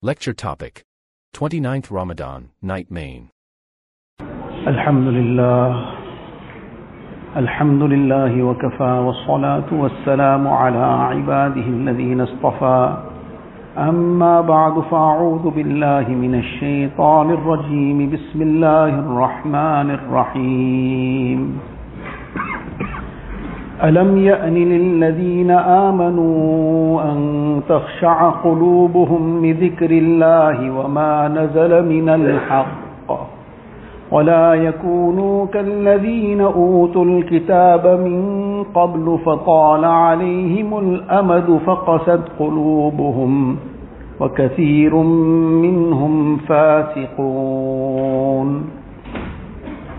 Lecture topic 29th Ramadan, Night Main. الحمد لله الحمد لله وكفى والصلاة والسلام على عباده الذين اصطفى أما بعد فأعوذ بالله من الشيطان الرجيم بسم الله الرحمن الرحيم ألم يأن للذين آمنوا أن تخشع قلوبهم لذكر الله وما نزل من الحق ولا يكونوا كالذين أوتوا الكتاب من قبل فطال عليهم الأمد فقست قلوبهم وكثير منهم فاسقون.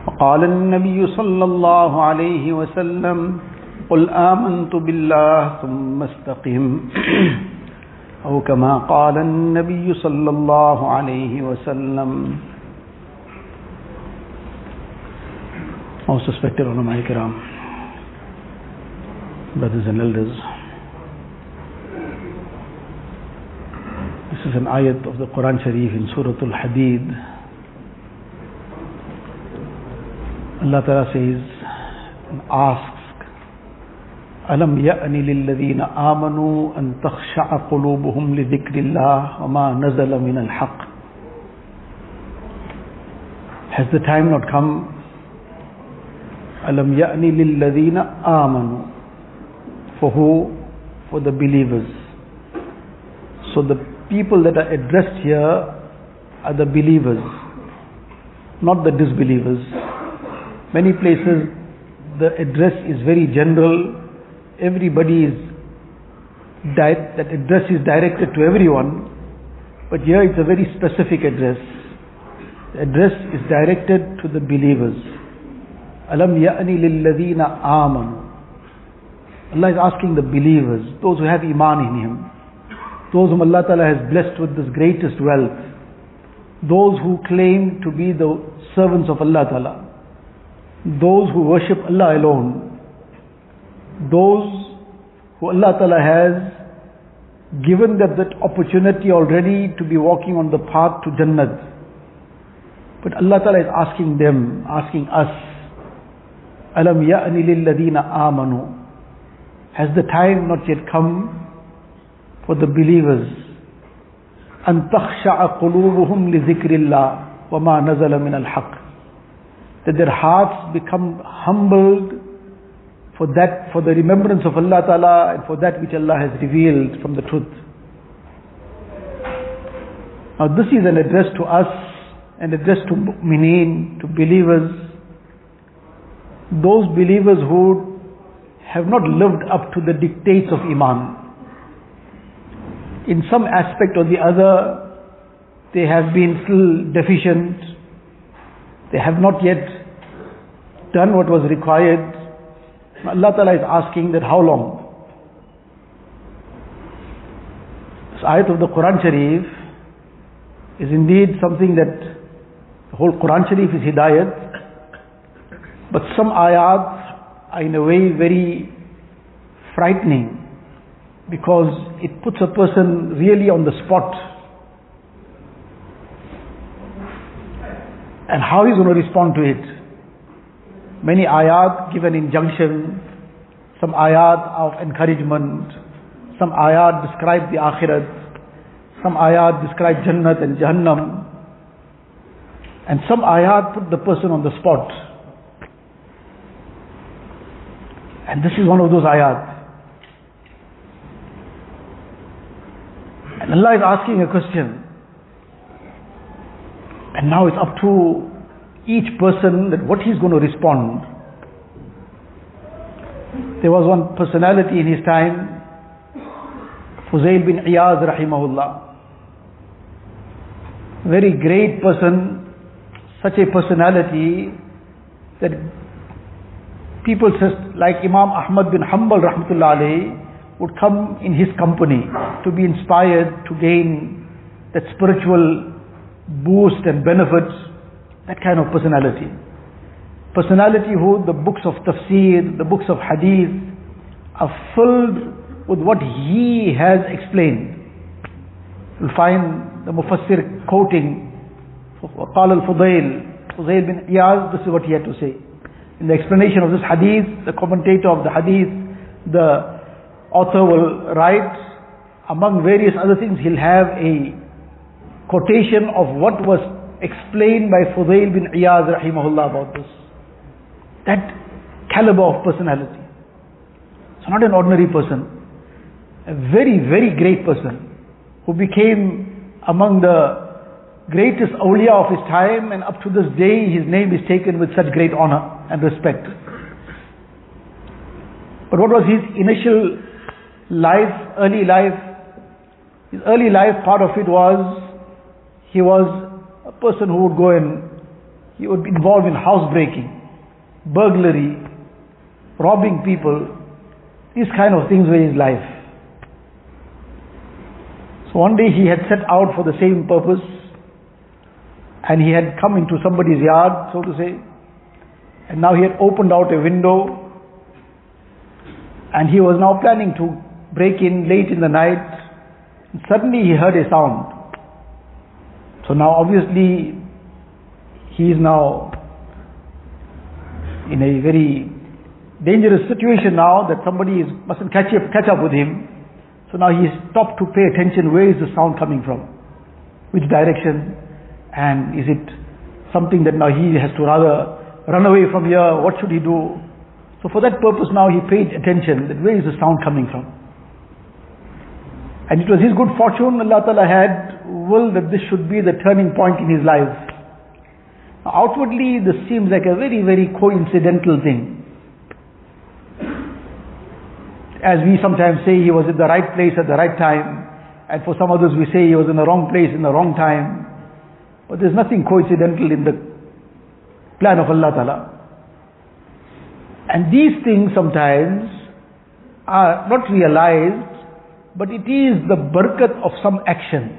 وقال النبي صلى الله عليه وسلم قل آمنت بالله ثم استقم أو كما قال النبي صلى الله عليه وسلم Most respected ulama kiram, brothers and elders, this is an ayat of the Quran Sharif in Surah Al-Hadid. Allah Ta'ala says asks, ألم يأن للذين آمنوا أن تخشع قلوبهم لذكر الله وما نزل من الحق Has the time not come ألم يأن للذين آمنوا For who? For the believers. So the people that are addressed here are the believers, not the disbelievers. Many places the address is very general, everybody is that address is directed to everyone, but here it's a very specific address. The address is directed to the believers. Alam ya'ni lilladhina amanu. Allah is asking the believers, those who have iman in Him, those whom Allah Ta'ala has blessed with this greatest wealth, those who claim to be the servants of Allah Ta'ala, those who worship Allah alone, those who Allah Ta'ala has given them that opportunity already to be walking on the path to Jannat. But Allah Ta'ala is asking them, asking us, Alam ya'ni lilladina amanu. Has the time not yet come for the believers? أن تخشع قلوبهم لذكر الله وما نزل من الحق that their hearts become humbled for that for the remembrance of Allah Ta'ala and for that which Allah has revealed from the truth. Now this is an address to us, an address to mu'mineen, to believers, those believers who have not lived up to the dictates of Iman. In some aspect or the other, they have been still deficient, they have not yet done what was required. Allah Ta'ala is asking that how long? This ayat of the Quran Sharif is indeed something that the whole Quran Sharif is hidayat, but some ayat are in a way very frightening because it puts a person really on the spot. And how he's going to respond to it. Many ayat give an injunction, some ayat of encouragement, some ayat describe the akhirat, some ayat describe Jannat and Jahannam, and some ayat put the person on the spot. And this is one of those ayat. And Allah is asking a question. And now it's up to each person that what he's going to respond. There was one personality in his time, Fuzail bin Iyaz rahimahullah. Very great person, such a personality that people just like Imam Ahmad bin Hanbal rahmatullah alayhi would come in his company to be inspired to gain that spiritual boost and benefits that kind of personality. Personality who the books of tafsir, the books of hadith are filled with what he has explained. You'll find the Mufassir quoting قال الفضيل Fudail bin Iyaz, this is what he had to say. In the explanation of this hadith, the commentator of the hadith, the author will write, among various other things, he'll have a quotation of what was explained by Fudail bin Iyaz rahimahullah about this. That caliber of personality. So not an ordinary person. A very, very great person who became among the greatest awliya of his time and up to this day his name is taken with such great honor and respect. But what was his initial life, early life? His early life, part of it was he was person who would go and he would be involved in housebreaking, burglary, robbing people. These kind of things were his life. So one day he had set out for the same purpose and he had come into somebody's yard, so to say, and now he had opened out a window and he was now planning to break in late in the night. Suddenly he heard a sound. So now obviously he is now in a very dangerous situation now that somebody is, mustn't catch up, catch up with him. So now he stopped to pay attention where is the sound coming from? Which direction? And is it something that now he has to rather run away from here? What should he do? So for that purpose now he paid attention that where is the sound coming from? And it was his good fortune Allah Ta'ala had will that this should be the turning point in his life. Now, outwardly this seems like a very, very coincidental thing. As we sometimes say he was at the right place at the right time. And for some others we say he was in the wrong place in the wrong time. But there's nothing coincidental in the plan of Allah Ta'ala. And these things sometimes are not realized, but it is the barakat of some action.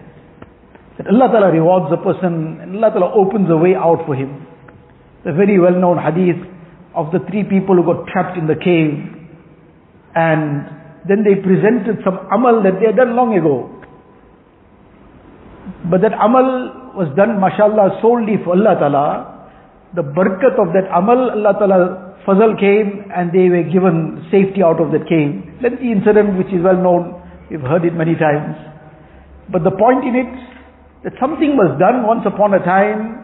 That Allah Ta'ala rewards a person and Allah Ta'ala opens a way out for him. The very well known hadith of the three people who got trapped in the cave and then they presented some amal that they had done long ago. But that amal was done, mashallah, solely for Allah Ta'ala, the barakat of that amal, Allah Ta'ala fazal came and they were given safety out of that cave. Lengthy incident which is well known, we've heard it many times. But the point in it, that something was done once upon a time,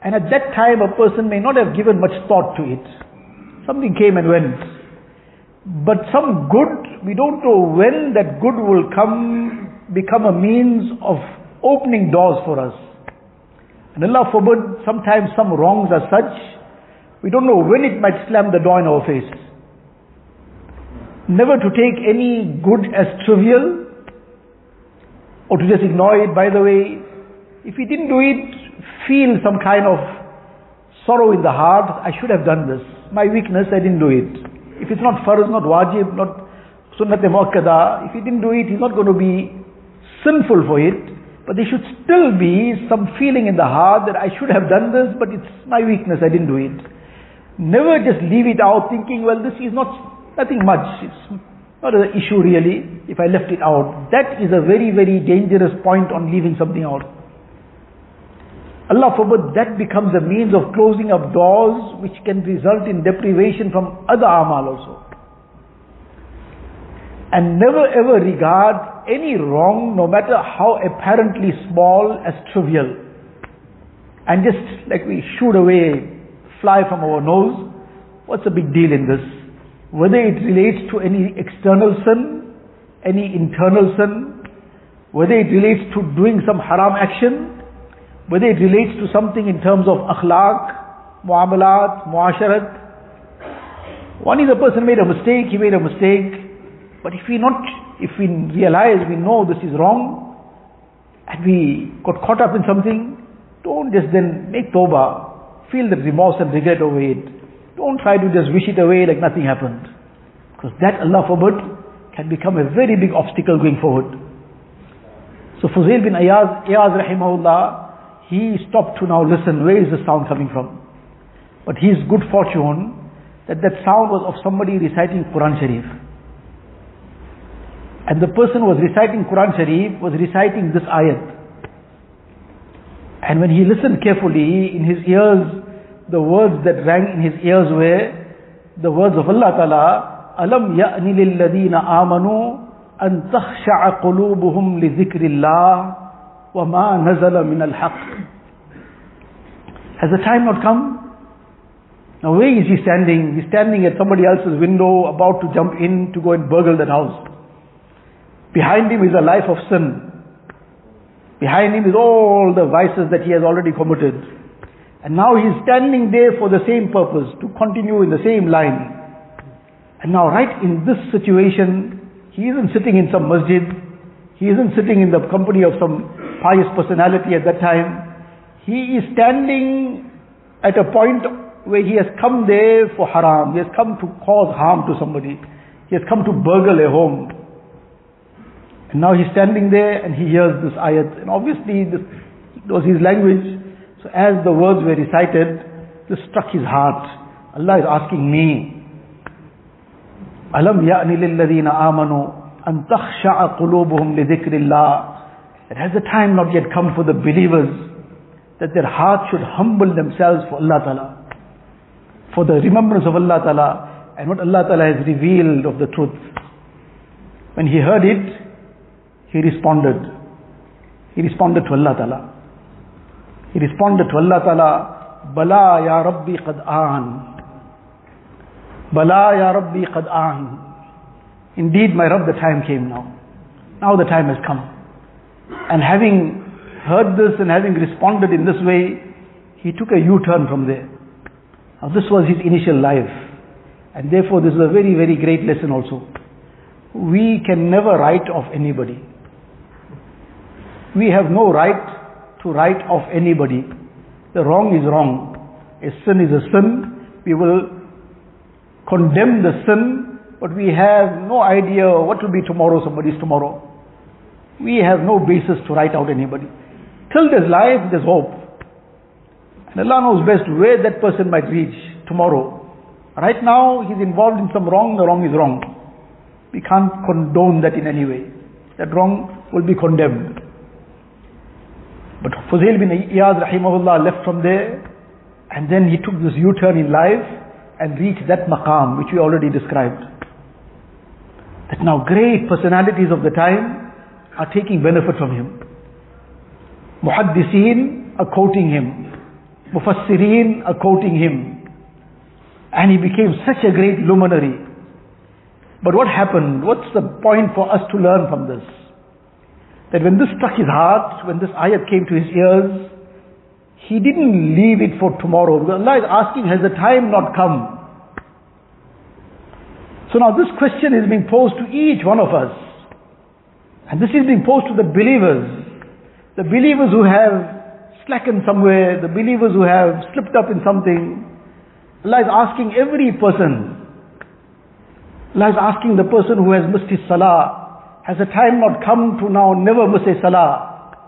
and at that time a person may not have given much thought to it. Something came and went. But some good, we don't know when that good will come, become a means of opening doors for us. And Allah forbid, sometimes some wrongs are such, we don't know when it might slam the door in our face. Never to take any good as trivial, or to just ignore it, by the way. If he didn't do it, feel some kind of sorrow in the heart, I should have done this. My weakness, I didn't do it. If it's not farz, not wajib, not sunnat muakkada, if he didn't do it, he's not going to be sinful for it. But there should still be some feeling in the heart that I should have done this, but it's my weakness, I didn't do it. Never just leave it out thinking, well, this is not, nothing much. It's not an issue really, if I left it out. That is a very, very dangerous point on leaving something out. Allah forbid that becomes a means of closing up doors which can result in deprivation from other amal also. And never ever regard any wrong, no matter how apparently small, as trivial. And just like we shoot away fly from our nose, what's the big deal in this? Whether it relates to any external sin, any internal sin, whether it relates to doing some haram action, whether it relates to something in terms of akhlaq, muamalat, muasharat. One is a person made a mistake, he made a mistake, but if we not, if we realize, we know this is wrong, and we got caught up in something, don't just then make tawbah, feel the remorse and regret over it. Don't try to just wish it away like nothing happened. Because that, Allah forbid, can become a very big obstacle going forward. So Fuzail bin Ayaz, Ayaz rahimahullah, he stopped to now listen, where is the sound coming from? But his good fortune, that that sound was of somebody reciting Quran Sharif. And the person was reciting Quran Sharif, was reciting this ayat. And when he listened carefully, in his ears, the words that rang in his ears were the words of Allah Ta'ala, أَلَمْ يَأْنِ لِلَّذِينَ آمَنُوا أَن تَخْشَعَ قُلُوبُهُمْ لِذِكْرِ اللَّهِ وَمَا نَزَلَ مِنَ الْحَقِّ Has the time not come? Now where is he standing? He's standing at somebody else's window, about to jump in to go and burgle that house. Behind him is a life of sin. Behind him is all the vices that he has already committed. And now he is standing there for the same purpose, to continue in the same line. And now right in this situation, he isn't sitting in some masjid, he isn't sitting in the company of some pious personality at that time. He is standing at a point where he has come there for haram. He has come to cause harm to somebody. He has come to burgle a home. And now he's standing there and he hears this ayat. And obviously this was his language. So as the words were recited, this struck his heart. Allah is asking me, أَلَمْ يَأْنِ لِلَّذِينَ آمَنُوا أن تخشع قلوبهم لذكر الله it has the time not yet come for the believers that their hearts should humble themselves for Allah Ta'ala for the remembrance of Allah Ta'ala and what Allah Ta'ala has revealed of the truth when he heard it he responded he responded to Allah Ta'ala he responded to Allah Ta'ala Bala ya Rabbi qad an Bala ya Rabbi qad an Indeed, my Rabb, the time came now. Now the time has come. And having heard this and having responded in this way, he took a U-turn from there. Now this was his initial life. And therefore this is a very, very great lesson also. We can never write off anybody. We have no right to write off anybody. The wrong is wrong. A sin is a sin. We will condemn the sin but we have no idea what will be tomorrow, somebody's tomorrow. We have no basis to write out anybody. Till there's life, there's hope. And Allah knows best where that person might reach tomorrow. Right now, he's involved in some wrong, the wrong is wrong. We can't condone that in any way. That wrong will be condemned. But Fuzail bin Iyad rahimahullah left from there and then he took this U-turn in life and reached that maqam which we already described. That now great personalities of the time are taking benefit from him. Muhaddiseen are quoting him. Mufassirin are quoting him. And he became such a great luminary. But what happened? What's the point for us to learn from this? That when this struck his heart, when this ayat came to his ears, he didn't leave it for tomorrow. Because Allah is asking, has the time not come? So now this question is being posed to each one of us. And this is being posed to the believers. The believers who have slackened somewhere, the believers who have slipped up in something. Allah is asking every person. Allah is asking the person who has missed his salah. Has the time not come to now never miss a salah?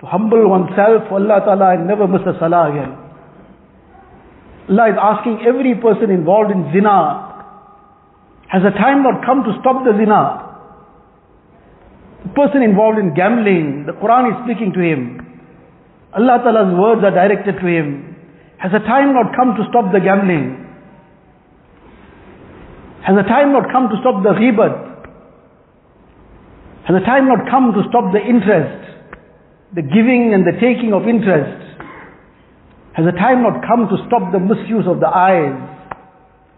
To humble oneself for Allah Ta'ala and never miss a salah again. Allah is asking every person involved in zina has the time not come to stop the zina? The person involved in gambling, the Quran is speaking to him. Allah Ta'ala's words are directed to him. Has the time not come to stop the gambling? Has the time not come to stop the ghibat? Has the time not come to stop the interest? The giving and the taking of interest? Has the time not come to stop the misuse of the eyes?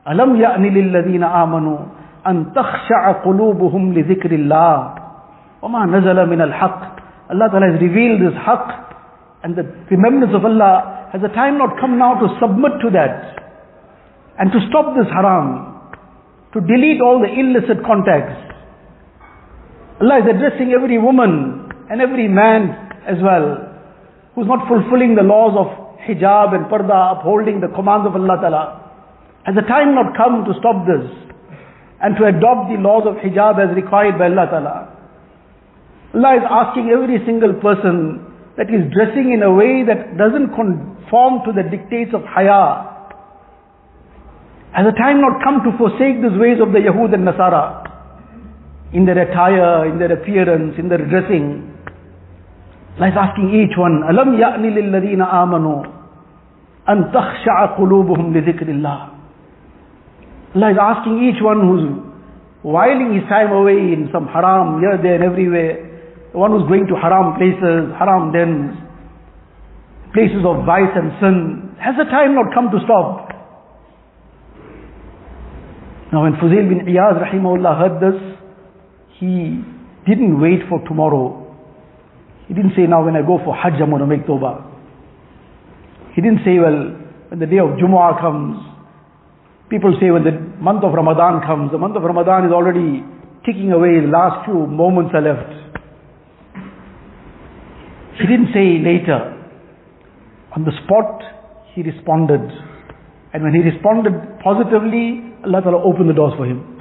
ألم يأن للذين آمنوا أن تخشع قلوبهم لذكر الله وما نزل من الحق Allah Ta'ala has revealed this haqq and the remembrance of Allah has the time not come now to submit to that and to stop this haram to delete all the illicit contacts Allah is addressing every woman and every man as well who's not fulfilling the laws of hijab and parda upholding the commands of Allah Ta'ala has the time not come to stop this and to adopt the laws of hijab as required by Allah Ta'ala? Allah is asking every single person that is dressing in a way that doesn't conform to the dictates of haya. Has the time not come to forsake these ways of the Yahud and Nasara? in their attire, in their appearance, in their dressing. Allah is asking each one, أَلَمْ يَأْنِ لِلَّذِينَ آمَنُوا أَن تَخْشَعَ قُلُوبُهُمْ لِذِكْرِ اللَّهِ Allah is asking each one who's whiling his time away in some haram here, there and everywhere, the one who's going to haram places, haram dens, places of vice and sin, has the time not come to stop? Now when Fuzail bin Iyaz rahimahullah heard this, he didn't wait for tomorrow. He didn't say, now when I go for Hajj, I'm going to make tawbah. He didn't say, well, when the day of Jumu'ah comes, people say when the month of Ramadan comes, the month of Ramadan is already ticking away, the last few moments are left. He didn't say later. On the spot, he responded. And when he responded positively, Allah Ta'ala opened the doors for him.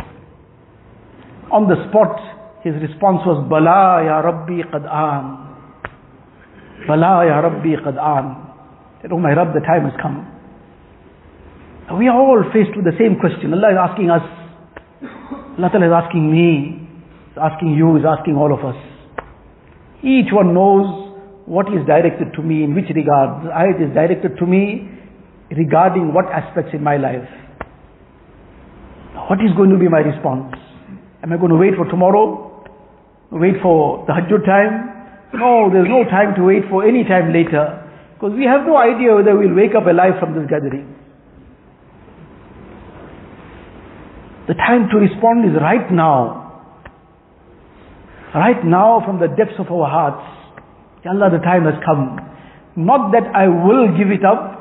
On the spot, his response was, Bala ya Rabbi qad an. Bala ya Rabbi qad an. Said, oh my Rabb, the time has come. We are all faced with the same question. Allah is asking us. Allah is asking me. Asking you, is asking all of us. Each one knows what is directed to me, in which regard. The ayat is directed to me regarding what aspects in my life. What is going to be my response? Am I going to wait for tomorrow? Wait for the Hajj time? No, there's no time to wait for any time later. Because we have no idea whether we'll wake up alive from this gathering. The time to respond is right now. Right now from the depths of our hearts. Allah, the time has come. Not that I will give it up.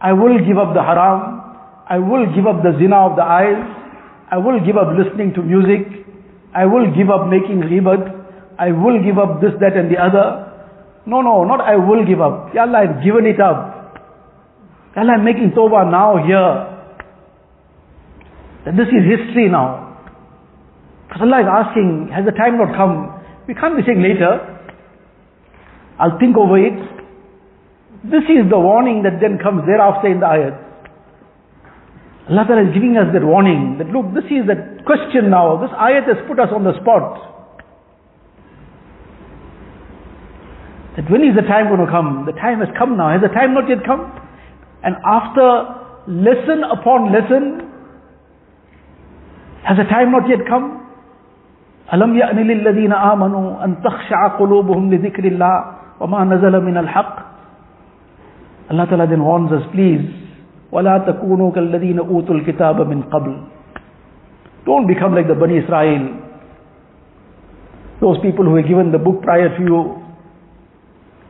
I will give up the haram. I will give up the zina of the eyes. I will give up listening to music. I will give up making ghibat. I will give up this, that and the other. No, no, not I will give up. Ya Allah, I've given it up. Ya Allah, I'm making tawbah now here. That this is history now. Because Allah is asking, has the time not come? We can't be saying later. I'll think over it. This is the warning that then comes thereafter in the ayat. Allah Ta'ala is giving us that warning that look, this is that question now. This ayat has put us on the spot. That when is the time going to come? The time has come now. Has the time not yet come? And after lesson upon lesson, has the time not yet come? ألم يأن للذين آمنوا أن تخشع قلوبهم لذكر الله وما نزل من الحق Allah Ta'ala then warns us, please, وَلَا تَكُونُوا كَالَّذِينَ أُوتُوا الْكِتَابَ مِنْ قَبْلِ Don't become like the Bani Israel. Those people who were given the book prior to you.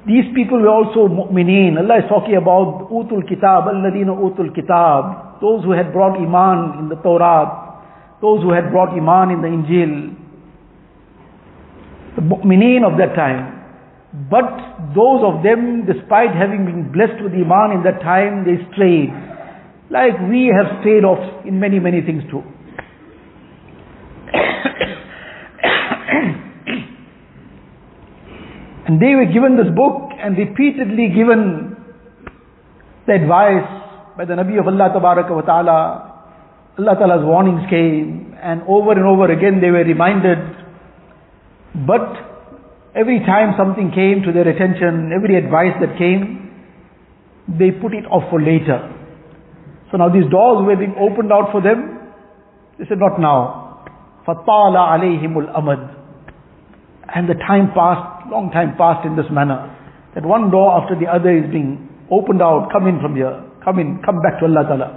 These people were also mu'mineen. Allah is talking about utul kitab, alladhina utul kitab. Those who had brought iman in the Torah. Those who had brought iman in the Injil. The mu'mineen of that time. But those of them, despite having been blessed with iman in that time, they strayed. Like we have strayed off in many, many things too. and they were given this book and repeatedly given the advice by the Nabi of Allah wa ta'ala. Allah Ta'ala's warnings came and over and over again they were reminded. But every time something came to their attention, every advice that came, they put it off for later. So now these doors were being opened out for them. They said, not now. فَطَالَ عَلَيْهِمُ الْأَمَدُ And the time passed, long time passed in this manner. That one door after the other is being opened out, come in from here, come in, come back to Allah Ta'ala.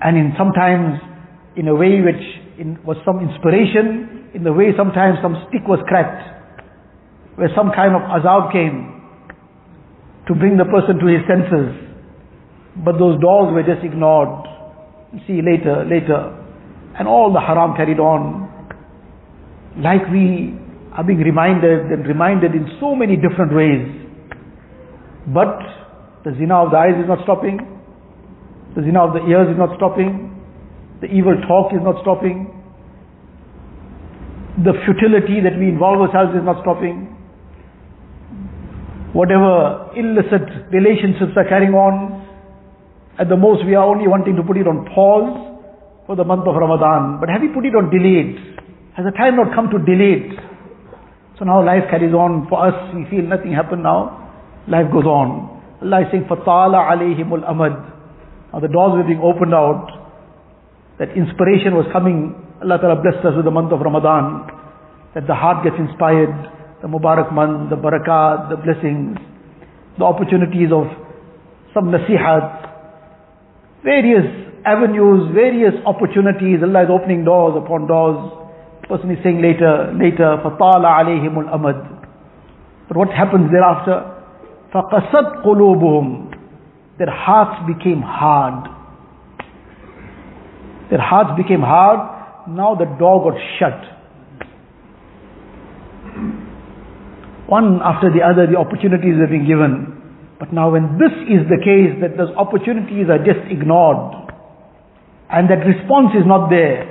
And in sometimes, in a way which in, was some inspiration, in the way sometimes some stick was cracked, where some kind of azab came to bring the person to his senses. But those doors were just ignored. See later, later. And all the haram carried on. Like we are being reminded and reminded in so many different ways. But the zina of the eyes is not stopping. The zina of the ears is not stopping. The evil talk is not stopping. The futility that we involve ourselves is not stopping Whatever illicit relationships are carrying on, at the most we are only wanting to put it on pause for the month of Ramadan. But have you put it on delayed? Has the time not come to delay it? So now life carries on. For us, we feel nothing happened now. Life goes on. Allah is saying, فَطَالَ عَلَيْهِمُ الْأَمَدِ Now the doors were being opened out. That inspiration was coming. Allah Ta'ala blessed us with the month of Ramadan. That the heart gets inspired. The Mubarak month, the barakat, the blessings, the opportunities of some nasihat, various avenues, various opportunities. Allah is opening doors upon doors. The person is saying later, later, فَطَالَ عَلَيْهِمُ الْأَمَدِ But what happens thereafter? فَقَسَتْ قُلُوبُهُمْ Their hearts became hard. Their hearts became hard. Now the door got shut. One after the other, the opportunities have been given. But now when this is the case, that those opportunities are just ignored, and that response is not there,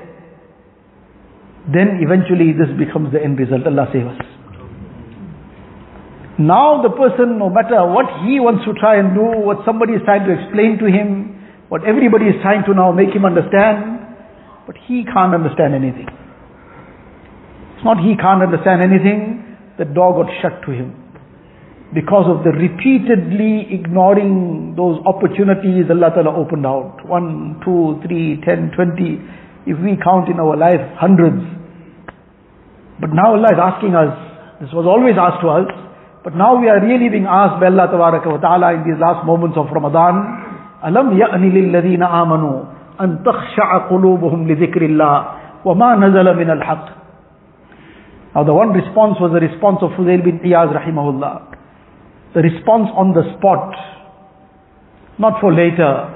then eventually this becomes the end result. Allah save us. Now the person, no matter what he wants to try and do, what somebody is trying to explain to him, what everybody is trying to now make him understand, but he can't understand anything. It's not he can't understand anything, the door got shut to him. Because of the repeatedly ignoring those opportunities Allah Ta'ala opened out. One, two, three, ten, twenty. If we count in our life, hundreds. But now Allah is asking us, this was always asked to us, but now we are really being asked by Allah Ta'ala in these last moments of Ramadan, أَلَمْ يَأْنِ لِلَّذِينَ آمَنُوا أَن تَخْشَعَ قُلُوبُهُمْ لِذِكْرِ اللَّهِ وَمَا نَزَلَ مِنَ الْحَقِّ now the one response was the response of Fuzail bin Iyaz rahimahullah. The response on the spot, not for later.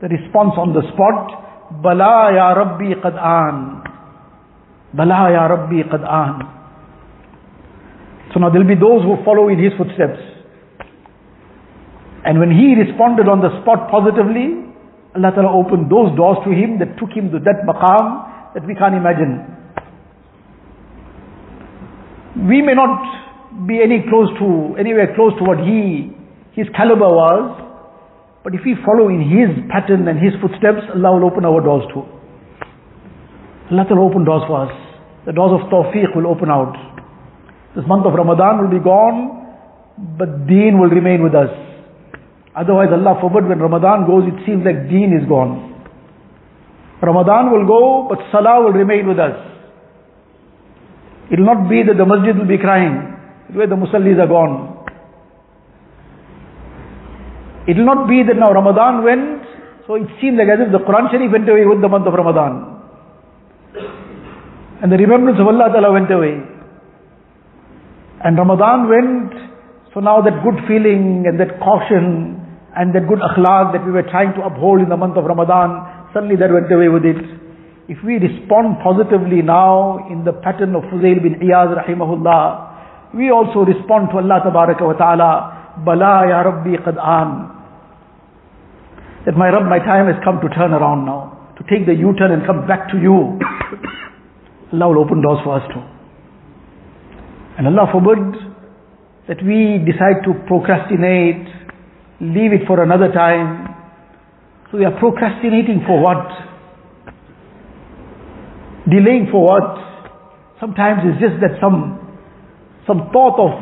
The response on the spot, Bala ya Rabbi qad an. Bala ya Rabbi qad. So now there'll be those who follow in his footsteps. And when he responded on the spot positively, Allah Ta'ala opened those doors to him that took him to that maqam that we can't imagine. We may not be any close to, anywhere close to what he, his caliber was, but if we follow in his pattern and his footsteps, Allah will open our doors too. Allah will open doors for us. The doors of tawfiq will open out. This month of Ramadan will be gone, but deen will remain with us. Otherwise, Allah forbid, when Ramadan goes, it seems like deen is gone. Ramadan will go, but salah will remain with us. It will not be that the masjid will be crying, where the musallis are gone. It will not be that now Ramadan went, so it seems like as if the Quran Sharif went away with the month of Ramadan. And the remembrance of Allah Ta'ala went away. And Ramadan went, so now that good feeling and that caution and that good akhlaq that we were trying to uphold in the month of Ramadan, suddenly that went away with it. If we respond positively now in the pattern of Fuzail bin Iyaz rahimahullah, we also respond to Allah tabaraka wa ta'ala, Bala ya Rabbi qad an. That my Rabb, my time has come to turn around now, to take the U-turn and come back to you. Allah will open doors for us too. And Allah forbid that we decide to procrastinate, leave it for another time. So we are procrastinating for what? Delaying for what? Sometimes it's just that some, some thought of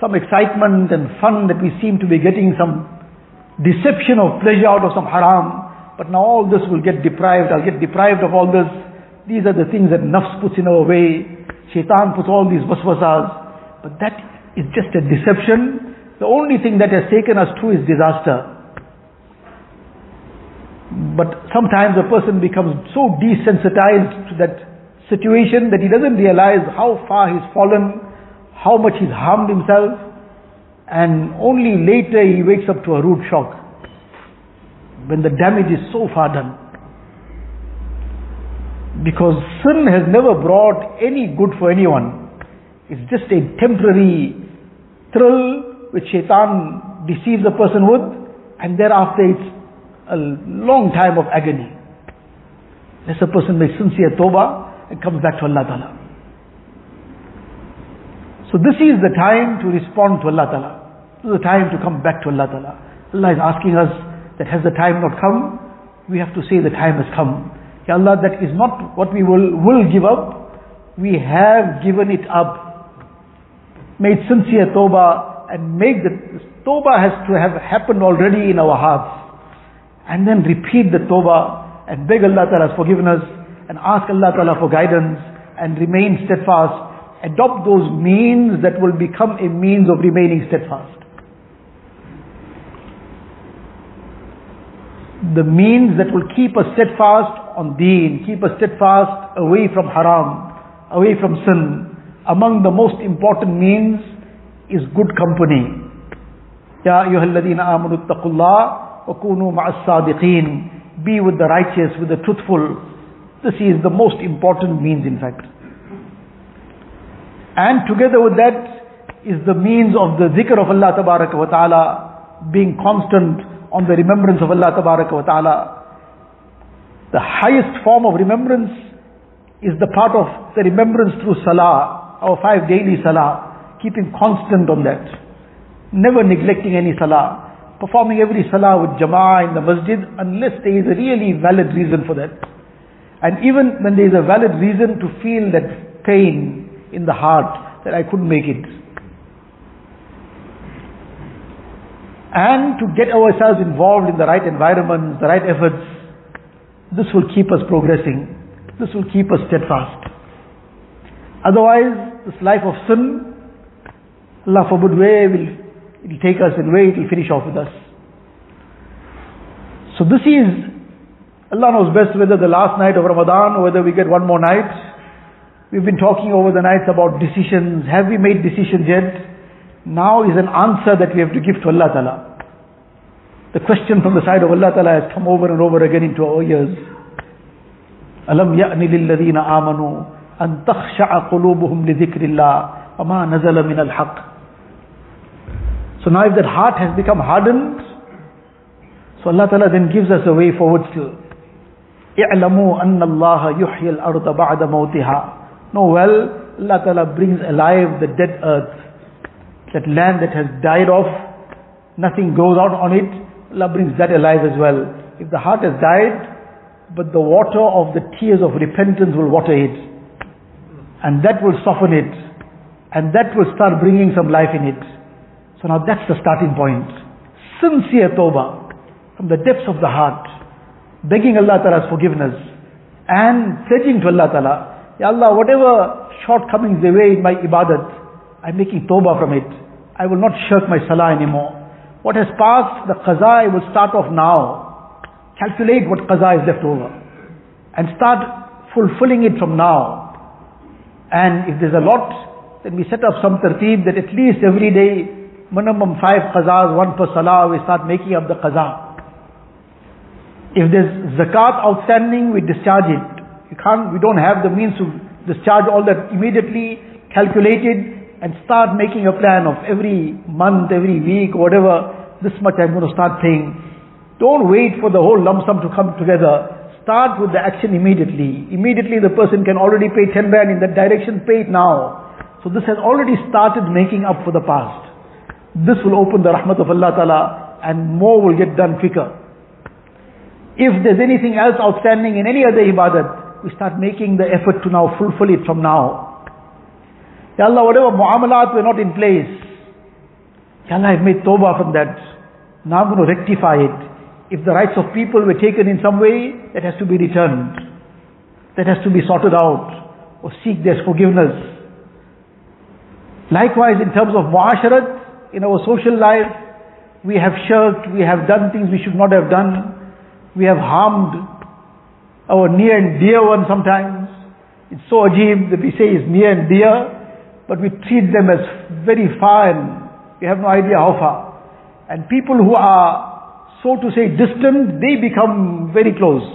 some excitement and fun that we seem to be getting, some deception of pleasure out of some haram. But now all this will get deprived. I'll get deprived of all this. These are the things that nafs puts in our way. Shaitan puts all these waswasas. But that is just a deception. The only thing that has taken us to is disaster. But sometimes a person becomes so desensitized to that situation that he doesn't realize how far he's fallen, how much he's harmed himself, and only later he wakes up to a rude shock when the damage is so far done. Because sin has never brought any good for anyone. It's just a temporary thrill which shaitan deceives a person with, and thereafter it's a long time of agony. Unless a person makes sincere tawbah and comes back to Allah Ta'ala. So this is the time to respond to Allah Ta'ala. This is the time to come back to Allah Ta'ala. Allah is asking us that has the time not come? We have to say the time has come. Ya Allah, that is not what we will, will give up, we have given it up, made sincere tawbah, and make the tawbah has to have happened already in our hearts. And then repeat the tawbah and beg Allah Ta'ala's forgiveness and ask Allah Ta'ala for guidance and remain steadfast. Adopt those means that will become a means of remaining steadfast. The means that will keep us steadfast on deen, keep us steadfast away from haram, away from sin. Among the most important means is good company. Ya amanu attaqullah wa kunu ma'as sadiqeen. Be with the righteous, with the truthful. This is the most important means in fact. And together with that is the means of the zikr of Allah tabaraka wa ta'ala, being constant on the remembrance of Allah tabaraka wa ta'ala. The highest form of remembrance is the part of the remembrance through salah, our five daily salah, keeping constant on that. Never neglecting any salah. Performing every salah with jama'ah in the masjid unless there is a really valid reason for that. And even when there is a valid reason to feel that pain in the heart that I couldn't make it. And to get ourselves involved in the right environment, the right efforts, this will keep us progressing. This will keep us steadfast. Otherwise, this life of sin, Allah forbid where will it will take us and where it will finish off with us. So this is, Allah knows best whether the last night of Ramadan or whether we get one more night. We've been talking over the nights about decisions. Have we made decisions yet? Now is an answer that we have to give to Allah Ta'ala. The question from the side of Allah Ta'ala has come over and over again into our ears. ألم يأن للذين آمنوا أن تخشع قلوبهم لذكر الله وما نزل من الحق So now if that heart has become hardened, so Allah Ta'ala then gives us a way forward still. اعلموا أن الله يحيي الأرض بعد موتها Know well, Allah Ta'ala brings alive the dead earth. That land that has died off, nothing grows out on it, Allah brings that alive as well. If the heart has died, but the water of the tears of repentance will water it. And that will soften it. And that will start bringing some life in it. So now that's the starting point. Sincere tawbah from the depths of the heart. Begging Allah Ta'ala's forgiveness. And pledging to Allah Ta'ala, Ya Allah, whatever shortcomings there were in my ibadat, I'm making tawbah from it. I will not shirk my salah anymore. What has passed, the qaza I will start off now. Calculate what qaza is left over. And start fulfilling it from now. And if there's a lot, then we set up some tertib that at least every day, minimum five qazas, one per salah, we start making up the qaza. If there's zakat outstanding, we discharge it. You can't, we don't have the means to discharge all that immediately, calculate it, and start making a plan of every month, every week, whatever, this much I'm going to start paying. Don't wait for the whole lump sum to come together. Start with the action immediately. Immediately the person can already pay 10 rand in that direction, pay it now. So this has already started making up for the past. This will open the rahmat of Allah Ta'ala and more will get done quicker. If there's anything else outstanding in any other ibadat, we start making the effort to now fulfill it from now. Ya Allah, whatever muamalat were not in place, Ya Allah, I've made tawbah from that. Now I'm going to rectify it. If the rights of people were taken in some way, that has to be returned. That has to be sorted out. Or seek their forgiveness. Likewise, in terms of muasharat, in our social life, we have shirked, we have done things we should not have done. We have harmed our near and dear ones sometimes. It's so ajib that we say is near and dear, but we treat them as very far and we have no idea how far. And people who are, so to say, distant, they become very close.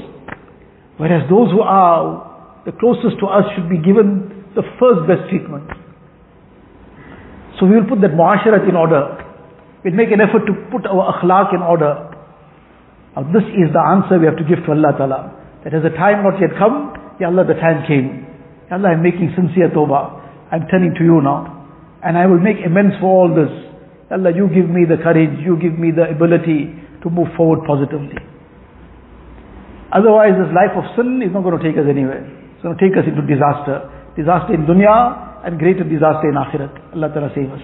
Whereas those who are the closest to us should be given the first best treatment. So we will put that muasharat in order. We'll make an effort to put our akhlaq in order. Now this is the answer we have to give to Allah Ta'ala. That has the time not yet come, Ya Allah the time came. Ya Allah I'm making sincere tawbah. I'm turning to you now. And I will make amends for all this. Ya Allah you give me the courage, you give me the ability to move forward positively. Otherwise this life of sin is not going to take us anywhere. It's going to take us into disaster. Disaster in dunya and greater disaster in akhirat. Allah Ta'ala save us.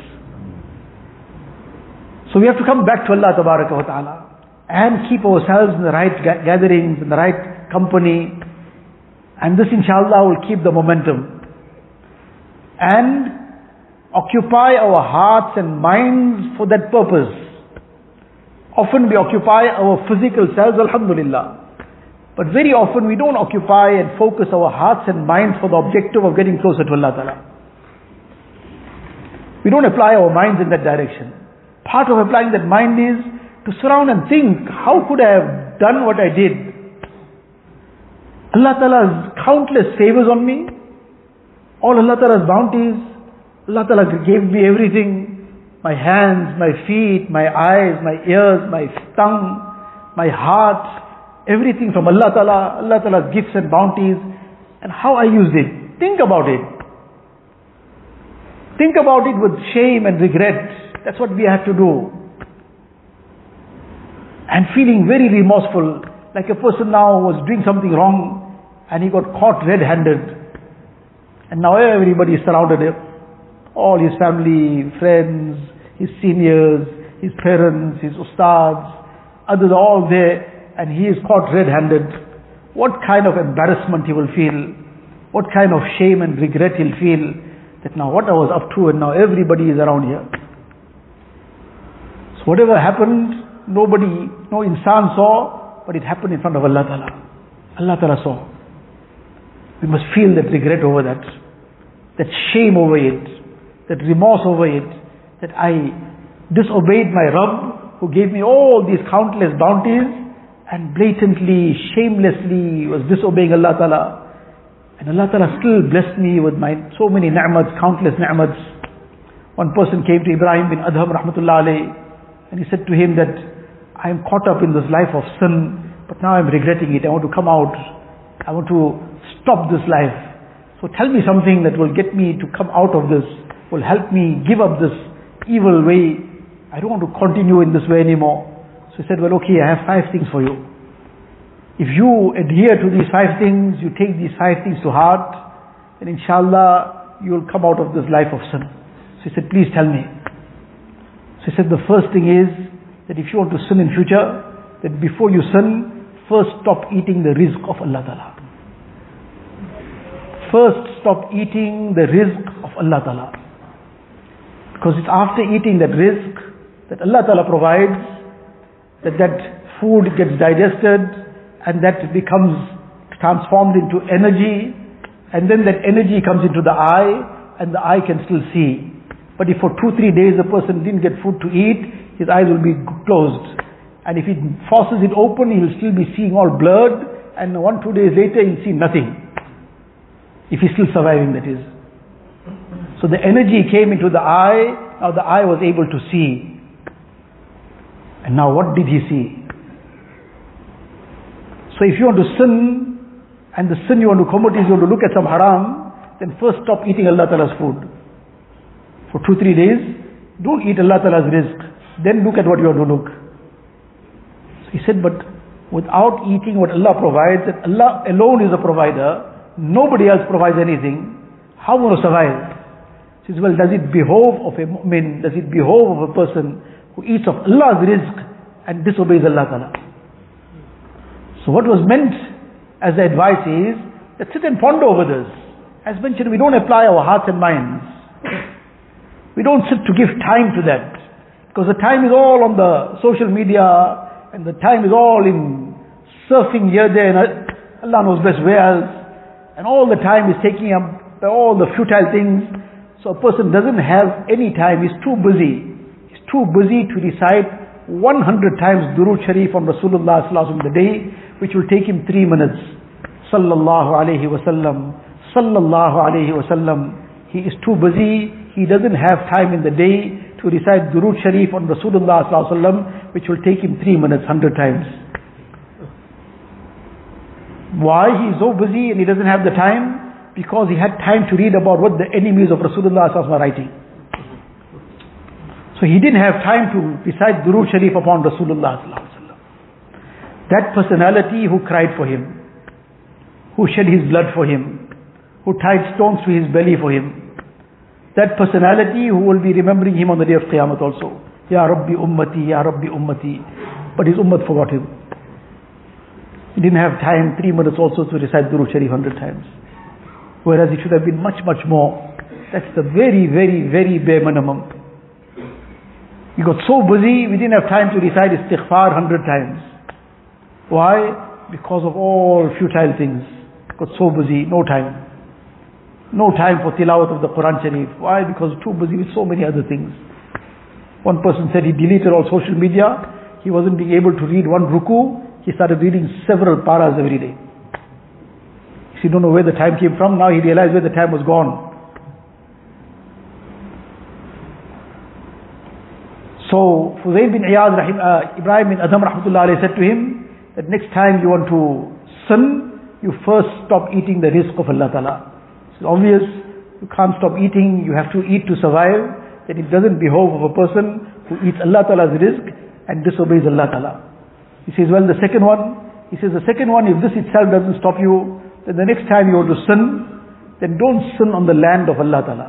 So we have to come back to Allah Ta'ala and keep ourselves in the right gatherings, in the right company. And this inshallah will keep the momentum. And occupy our hearts and minds for that purpose. Often we occupy our physical selves, alhamdulillah. But very often we don't occupy and focus our hearts and minds for the objective of getting closer to Allah Ta'ala. We don't apply our minds in that direction. Part of applying that mind is to surround and think, how could I have done what I did? Allah Ta'ala's countless favors on me, all Allah Ta'ala's bounties, Allah Ta'ala gave me everything, my hands, my feet, my eyes, my ears, my tongue, my heart, everything from Allah Ta'ala, Allah Ta'ala's gifts and bounties, and how I used it. Think about it. Think about it with shame and regret. That's what we have to do. And feeling very remorseful, like a person now was doing something wrong and he got caught red-handed. And now everybody is surrounded him. All his family, friends, his seniors, his parents, his ustads, others are all there and he is caught red-handed, what kind of embarrassment he will feel, what kind of shame and regret he'll feel that now what I was up to and now everybody is around here. So whatever happened, nobody, no insan saw, but it happened in front of Allah Ta'ala. Allah Ta'ala saw. We must feel that regret over that, that shame over it, that remorse over it, that I disobeyed my Rabb who gave me all these countless bounties and blatantly, shamelessly was disobeying Allah Ta'ala. And Allah Ta'ala still blessed me with my so many ni'mats, countless ni'mats. One person came to Ibrahim bin Adham rahmatullah alayhi, and he said to him that I am caught up in this life of sin, but now I'm regretting it. I want to come out. I want to stop this life. So tell me something that will get me to come out of this, will help me give up this evil way. I don't want to continue in this way anymore. So he said, well, okay, I have five things for you. If you adhere to these five things, you take these five things to heart, then inshallah, you will come out of this life of sin. So he said, please tell me. So he said, the first thing is that if you want to sin in future, that before you sin, first stop eating the rizq of Allah Ta'ala. First stop eating the rizq of Allah Ta'ala. Because it's after eating that rizq that Allah Ta'ala provides that that food gets digested and that becomes transformed into energy and then that energy comes into the eye and the eye can still see. But if for two, three days a person didn't get food to eat, his eyes will be closed. And if he forces it open, he will still be seeing all blurred and one, two days later he'll see nothing. If he's still surviving, that is. So the energy came into the eye, now the eye was able to see. And now what did he see? So if you want to sin, and the sin you want to commit is you want to look at some haram, then first stop eating Allah Ta'ala's food. For two, three days, don't eat Allah Ta'ala's rizq. Then look at what you want to look. So he said, but without eating what Allah provides, and Allah alone is a provider, nobody else provides anything, how will you survive? He says, well, does it behove of a mu'min, does it behove of a person who eats of Allah's rizq and disobeys Allah Ta'ala. So what was meant as the advice is that sit and ponder over this. As mentioned, we don't apply our hearts and minds. We don't sit to give time to that. Because the time is all on the social media and the time is all in surfing here, there, and Allah knows best where else. And all the time is taking up all the futile things. So a person doesn't have any time, he's too busy He's too busy to recite 100 times Durood Sharif on Rasulullah in the day, which will take him three minutes. Sallallahu alayhi wasallam. Sallallahu alayhi wasallam. He is too busy. He doesn't have time in the day to recite Durood Sharif on Rasulullah sallallahu which will take him three minutes, 100 times. Why he is so busy and he doesn't have the time? Because he had time to read about what the enemies of Rasulullah are writing. So he didn't have time to recite Durood Sharif upon Rasulullah That personality who cried for him, who shed his blood for him, who tied stones to his belly for him. That personality who will be remembering him on the day of Qiyamah also. Ya Rabbi Ummati, Ya Rabbi Ummati. But his Ummat forgot him. He didn't have time, three minutes also to recite Durood Sharif hundred times. Whereas it should have been much, much more. That's the very, very, very bare minimum. He got so busy, we didn't have time to recite istighfar hundred times. Why? Because of all futile things. Got so busy, no time. No time for tilawat of the Quran Sharif. Why? Because too busy with so many other things. One person said he deleted all social media. He wasn't being able to read one ruku. He started reading several paras every day. He don't know where the time came from. Now he realized where the time was gone. So Fuzayl bin Iyad, uh, Ibrahim bin Adham rahmatullah said to him that next time you want to sin, you first stop eating the rizq of Allah Ta'ala. It's obvious you can't stop eating, you have to eat to survive, that it doesn't behove of a person who eats Allah Ta'ala's rizq and disobeys Allah Ta'ala. He says, well the second one, he says the second one, if this itself doesn't stop you, then the next time you want to sin, then don't sin on the land of Allah Ta'ala.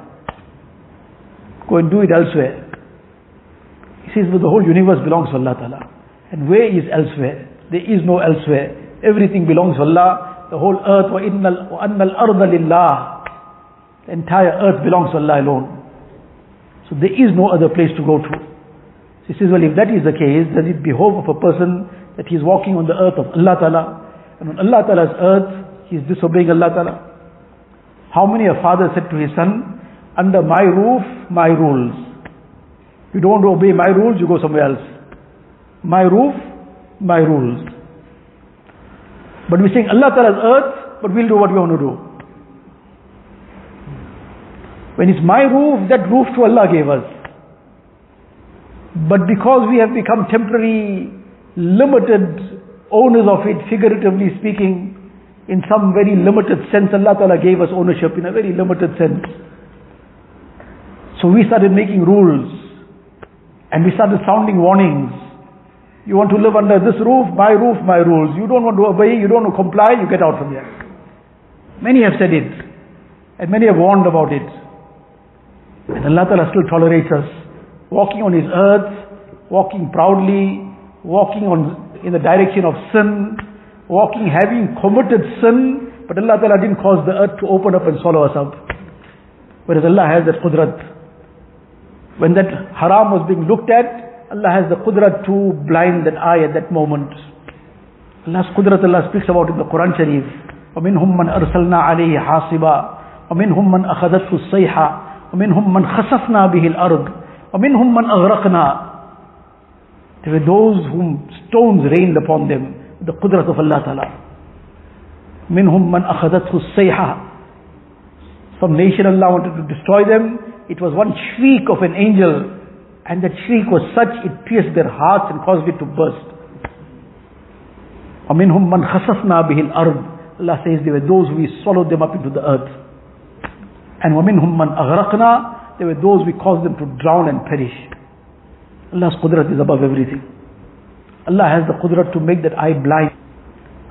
Go and do it elsewhere. He says, but the whole universe belongs to Allah Ta'ala. And where is elsewhere? There is no elsewhere. Everything belongs to Allah. The whole earth, وَإِنَّ الْأَرْضَ لِلَّهِ The entire earth belongs to Allah alone. So there is no other place to go to. So he says, well, if that is the case, does it behove of a person that he is walking on the earth of Allah Ta'ala? And on Allah Ta'ala's earth, he is disobeying Allah Ta'ala. How many a father said to his son, under my roof, my rules. You don't obey my rules, you go somewhere else. My roof, my rules. But we're saying Allah Ta'ala's earth, but we'll do what we want to do. When it's my roof, that roof to Allah gave us. But because we have become temporary, limited owners of it, figuratively speaking, in some very limited sense, Allah Ta'ala gave us ownership in a very limited sense. So we started making rules. And we started sounding warnings. You want to live under this roof, my roof, my rules. You don't want to obey, you don't want to comply, you get out from here. Many have said it. And many have warned about it. And Allah Ta'ala still tolerates us. Walking on His earth, walking proudly, walking on, in the direction of sin, walking having committed sin, but Allah Ta'ala didn't cause the earth to open up and swallow us up. Whereas Allah has that qudrat. When that haram was being looked at, Allah has the qudrat to blind that eye at that moment. Allah's qudrat Allah speaks about in the Quran Sharif. وَمِنْهُمْ مَنْ أَرْسَلْنَا عَلَيْهِ حَاصِبًا وَمِنْهُمْ مَنْ أَخَذَتْهُ الصَّيْحَةُ وَمِنْهُمْ مَنْ خَسَفْنَا بِهِ الْأَرْضِ وَمِنْهُمْ مَنْ أَغْرَقْنَا There were those whom stones rained upon them, the qudrat of Allah Ta'ala. مِنْهُمْ مَنْ أَخَذَتْهُ الصَّيْحَةُ Some nation Allah wanted to destroy them, it was one shriek of an angel, and that shriek was such, it pierced their hearts and caused it to burst. وَمِنْهُمْ مَنْ خَسَفْنَا بِهِ الْأَرْضِ Allah says there were those we swallowed them up into the earth. And وَمِنْهُمْ مَنْ أَغْرَقْنَا There were those we caused them to drown and perish. Allah's qudrat is above everything. Allah has the qudrat to make that eye blind.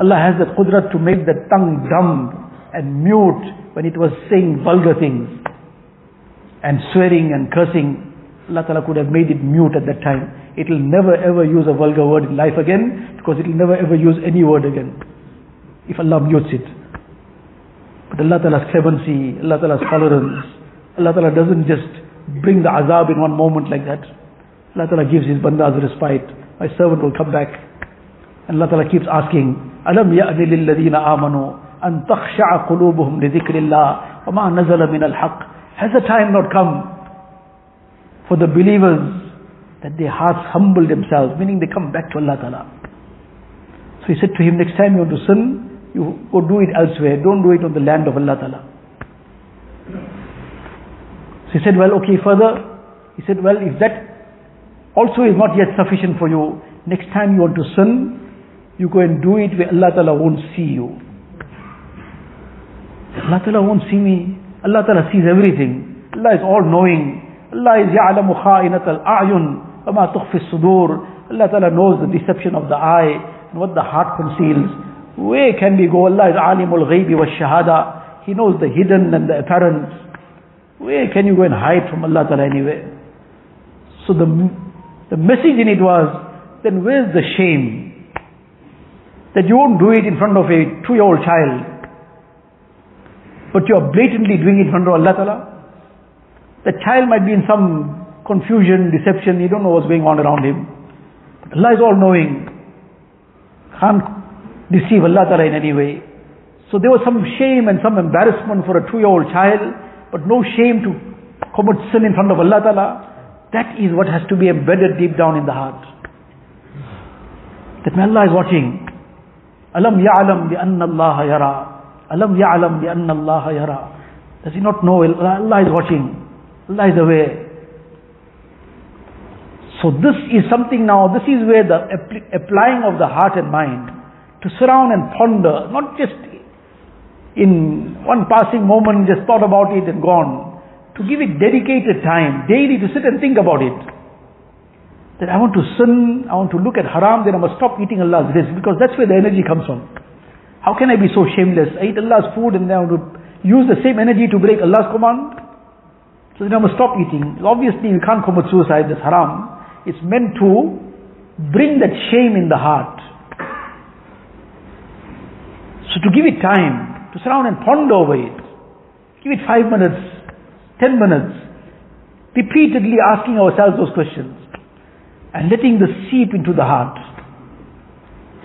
Allah has the qudrat to make that tongue dumb and mute when it was saying vulgar things and swearing and cursing, Allah Ta'ala could have made it mute at that time. It will never ever use a vulgar word in life again because it will never ever use any word again if Allah mutes it. But Allah Ta'ala's clemency, Allah Ta'ala's tolerance, Allah Ta'ala doesn't just bring the azab in one moment like that. Allah Ta'ala gives His bandas respite. My servant will come back. And Allah Ta'ala keeps asking, أَلَمْ يَأْنِ لِلَّذِينَ آمَنُوا أَن تَخْشَعَ قُلُوبُهُمْ لِذِكْرِ اللَّهِ وَمَا نَزَلَ مِنَ الْحَقِّ has the time not come for the believers that their hearts humble themselves, meaning they come back to Allah Ta'ala? So he said to him, next time you want to sin, you go do it elsewhere. Don't do it on the land of Allah Ta'ala. So he said, well, okay, further. He said, well, if that also is not yet sufficient for you, next time you want to sin, you go and do it where Allah Ta'ala won't see you. Allah Ta'ala won't see me. Allah Ta'ala sees everything. Allah is all knowing. Allah is ya'lamu kha'inat al-a'yun wa tukhfi sudur Allah Ta'ala knows the deception of the eye and what the heart conceals. Where can we go? Allah is alimul ghaybi wa shahada. He knows the hidden and the apparent. Where can you go and hide from Allah Ta'ala anyway? So the, the message in it was, then where's the shame? That you won't do it in front of a two-year-old child, but you are blatantly doing it in front of Allah Ta'ala. The child might be in some confusion, deception, you don't know what's going on around him. But Allah is all knowing. Can't deceive Allah Ta'ala in any way. So there was some shame and some embarrassment for a two-year-old child, but no shame to commit sin in front of Allah Ta'ala. That is what has to be embedded deep down in the heart. That Allah is watching. Alam ya'lam bi anna Allah yara. Alam ya'lam bi anna Allah yara. Does he not know Allah is watching? Is aware. So this is something now, this is where the applying of the heart and mind to surround and ponder, not just in one passing moment just thought about it and gone. To give it dedicated time, daily to sit and think about it. That I want to sin, I want to look at haram, then I must stop eating Allah's rizq because that's where the energy comes from. How can I be so shameless? I eat Allah's food and then I want to use the same energy to break Allah's command? So then I must stop eating. Obviously you can't commit suicide, that's haram. It's meant to bring that shame in the heart. So to give it time, to sit surround and ponder over it. Give it five minutes, ten minutes, repeatedly asking ourselves those questions and letting this seep into the heart.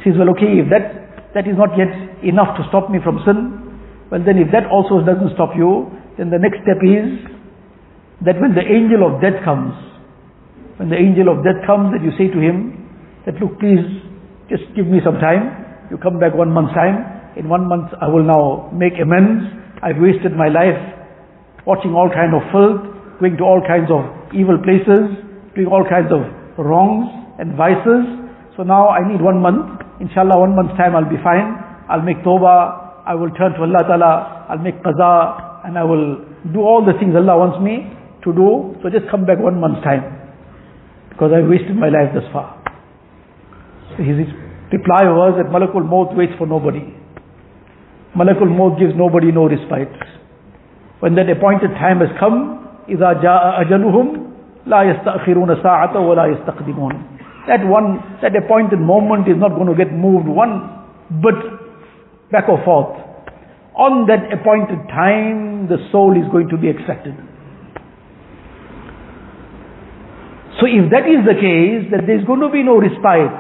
Says, well, okay, if that, that is not yet enough to stop me from sin, well then if that also doesn't stop you, then the next step is that when the angel of death comes, when the angel of death comes, that you say to him, that look, please, just give me some time. You come back one month's time in one month I will now make amends. I've wasted my life watching all kind of filth, going to all kinds of evil places, doing all kinds of wrongs and vices. So now I need one month. Inshallah one month's time I'll be fine. I'll make tawbah. I will turn to Allah Ta'ala. I'll make qaza and I will do all the things Allah wants me to do, so just come back one month's time. Because I wasted my life thus far. So his reply was that Malakul Maut waits for nobody. Malakul Maut gives nobody no respite. When that appointed time has come, إِذَا جَاءَ أَجَلُهُمْ لَا يَسْتَأْخِرُونَ سَاعَةً وَلَا يَسْتَقْدِمُونَ That one, that appointed moment is not going to get moved one bit back or forth. On that appointed time, the soul is going to be accepted. So if that is the case, that there is going to be no respite,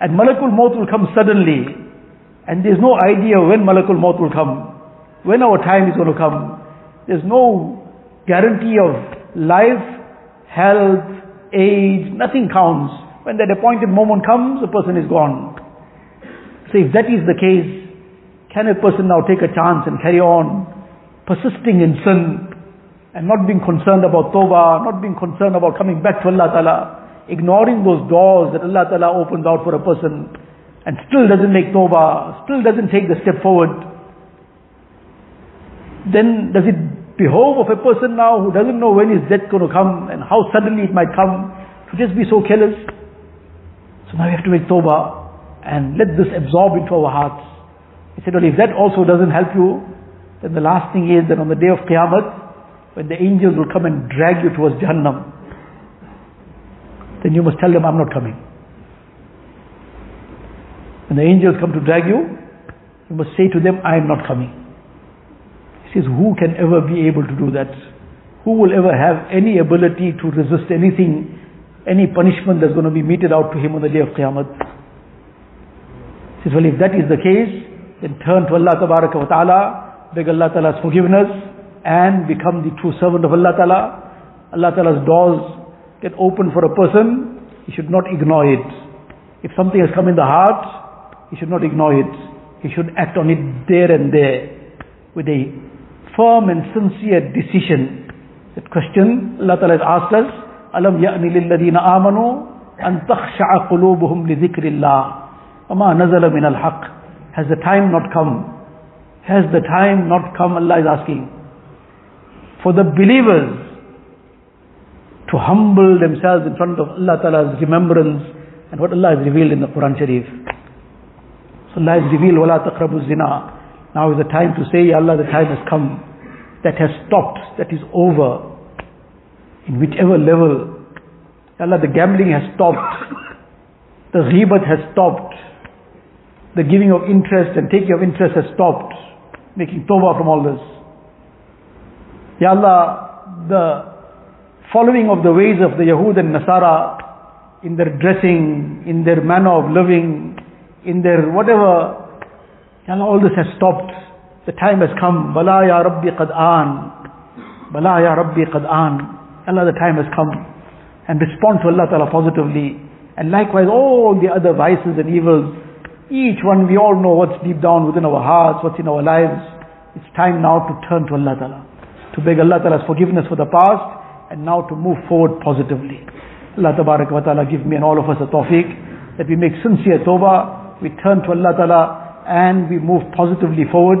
and Malakul Maut will come suddenly, and there's no idea when Malakul Maut will come, when our time is going to come. There's no guarantee of life, health, age, nothing counts. When that appointed moment comes, the person is gone. So if that is the case, can a person now take a chance and carry on persisting in sin and not being concerned about tawbah, not being concerned about coming back to Allah Ta'ala, ignoring those doors that Allah Ta'ala opens out for a person and still doesn't make tawbah, still doesn't take the step forward, then does it behove of a person now who doesn't know when is death going to come and how suddenly it might come to just be so careless? So now we have to make tawbah and let this absorb into our hearts. He said, well, if that also doesn't help you, then the last thing is that on the day of Qiyamah, when the angels will come and drag you towards Jahannam, then you must tell them, I'm not coming. When the angels come to drag you, you must say to them, I am not coming. He says, who can ever be able to do that? Who will ever have any ability to resist anything, any punishment that's going to be meted out to him on the day of Qiyamah? He says, well, if that is the case, then turn to Allah ta'ala, beg Allah ta'ala's forgiveness, and become the true servant of Allah ta'ala. Allah ta'ala's doors get open for a person, he should not ignore it. If something has come in the heart, he should not ignore it. He should act on it there and there with a firm and sincere decision. That question Allah Ta'ala has asked us, أَلَمْ يَأْنِ لِلَّذِينَ آمَنُوا أَن تَخْشَعَ قُلُوبُهُمْ لِذِكْرِ اللَّهِ وَمَا نَزَلَ مِنَ الْحَقِّ Has the time not come? Has the time not come? Allah is asking. For the believers to humble themselves in front of Allah Ta'ala's remembrance and what Allah has revealed in the Quran Sharif. So Allah has revealed, وَلَا تَقْرَبُوا الزِّنَا Now is the time to say, Ya Allah, the time has come. That has stopped. That is over. In whichever level. Ya Allah, the gambling has stopped. The ghibat has stopped. The giving of interest and taking of interest has stopped. Making tawbah from all this. Ya Allah, the following of the ways of the Yahud and Nasara in their dressing, in their manner of living, in their whatever, Ya Allah, all this has stopped. The time has come. Bala ya Rabbi qad. Bala ya Rabbi qad. Allah, the time has come. And respond to Allah Ta'ala positively. And likewise all the other vices and evils, each one we all know what's deep down within our hearts, what's in our lives. It's time now to turn to Allah Ta'ala. To beg Allah Ta'ala's forgiveness for the past and now to move forward positively. Allah Tabarak wa Ta'ala give me and all of us a tawfiq that we make sincere tawbah, we turn to Allah Ta'ala and we move positively forward.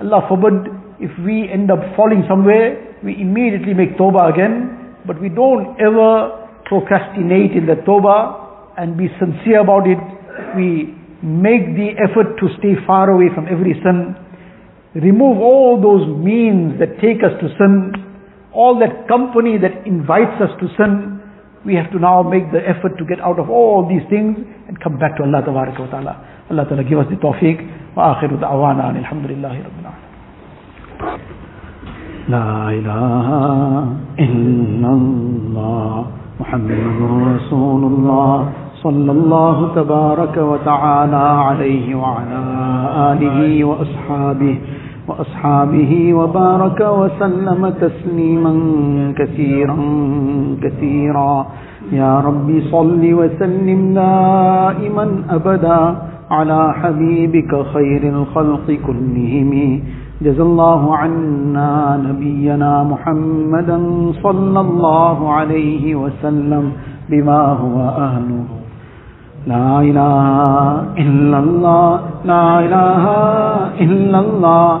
Allah forbid if we end up falling somewhere, we immediately make tawbah again, but we don't ever procrastinate in the tawbah and be sincere about it. We make the effort to stay far away from every sin. Remove all those means that take us to sin, all that company that invites us to sin. We have to now make the effort to get out of all these things and come back to Allah wa ta'ala. Allah ta'ala give us the tawfiq. Wa akhiru da'wana alhamdulillahi rabbil alamin. لا إله إلا الله محمد رسول الله صلى الله تبارك وتعالى عليه وعلى آله وأصحابه وأصحابه وبارك وسلم تسليما كثيرا كثيرا. يا رب صل وسلم دائما أبدا على حبيبك خير الخلق كلهم. جزى الله عنا نبينا محمدا صلى الله عليه وسلم بما هو أهله. لا إله إلا الله لا إله إلا الله.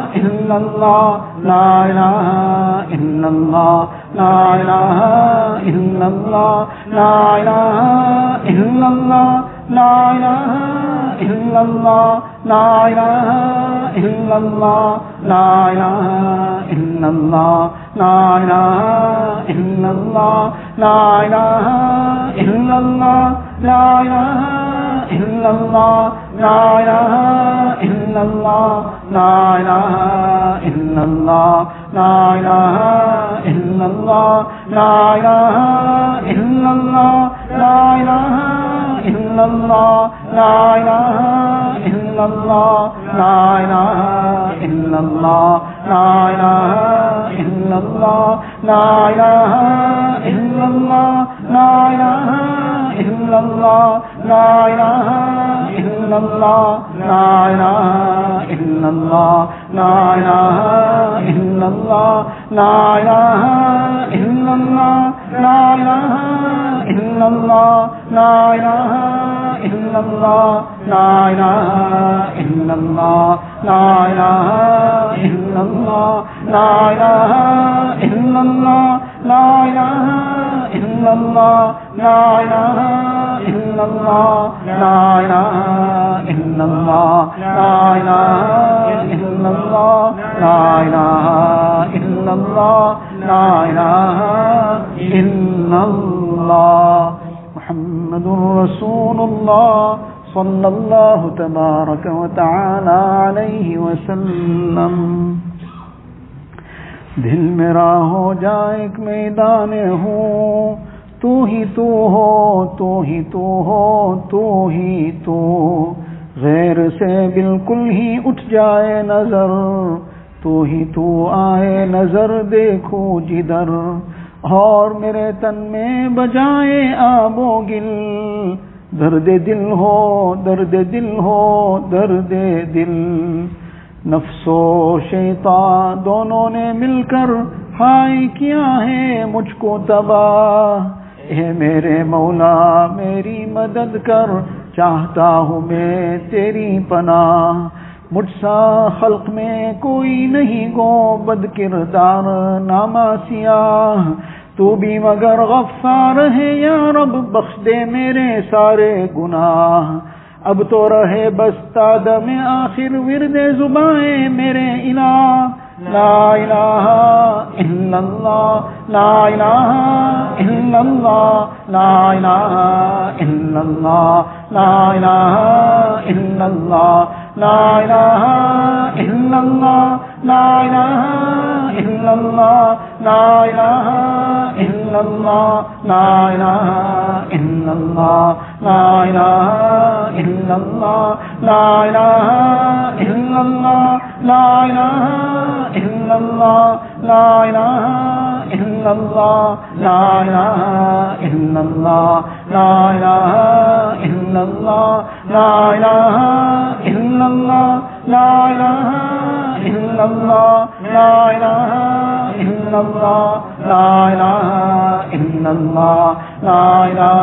إلا الله لا إله إلا الله لا إله إلا الله لا إله إلا الله لا إله إلا الله لا إله إلا الله لا إله إلا الله لا إله إلا الله لا إله إلا الله لا إله إلا الله لا إله إلا الله لا إله إلا الله لا إله إلا الله لا إله إلا الله لا إله إلا الله لا إله إلا الله لا إله إلا الله لا إله إلا الله لا إله إلا الله لا إله إلا الله لا إله إلا الله لا إله إلا الله لا إله إلا الله لا إله إلا الله لا إله إلا الله لا إله إلا الله لا إله إلا الله لا إله إلا الله لا إله إلا الله لا إله إلا الله لا إله إلا الله، لا إله إلا الله، لا إله إلا الله، لا إله إلا الله، لا إله إلا الله. محمد رسول الله صلى الله تبارك وتعالى عليه وسلم. تو ہی تو ہو تو ہی تو ہو تو ہی تو غیر سے بالکل ہی اٹھ جائے نظر تو ہی تو آئے نظر دیکھو جدھر اور میرے تن میں بجائے آب و گل، درد دل ہو، درد دل ہو، درد دل۔ نفس و شیطان دونوں نے مل کر ہائے کیا ہے مجھ کو تباہ۔ اے میرے مولا، میری مدد کر، چاہتا ہوں میں تیری پناہ۔ مجھ سا خلق میں کوئی نہیں گو بد کردار، نامہ سیاہ۔ تو بھی مگر غفار ہے یا رب، بخش دے میرے سارے گناہ۔ اب تو رہے بس تادم آخر، ورد زبائیں میرے الہ۔ لا إله إلا الله. لا إله إلا الله. لا إله إلا الله. لا إله إلا الله. لا إله إلا الله. لا إله إلا الله. لا إله إلا الله لا إله إلا الله لا إله إلا الله لا إله إلا الله لا إله إلا الله لا إله إلا الله لا إله إلا الله لا إله إلا الله لا إله إلا الله لا إله إلا الله لا إله الا الله لا اله الا الله لا اله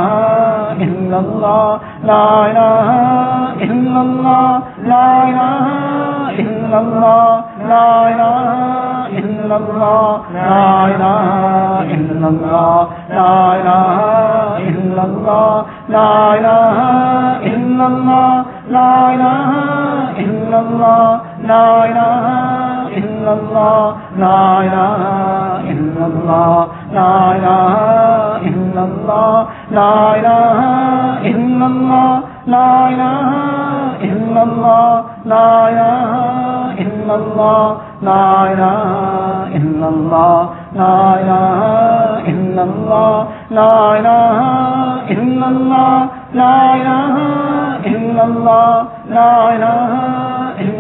لا اله الا الله لا اله الا الله لا اله الا نایا لا اله الا الله لا اله الا الله لا اله الا الله لا اله الا الله لا اله الا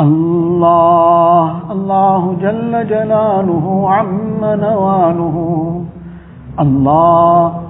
الله. الله جل جلاله عم نواله. الله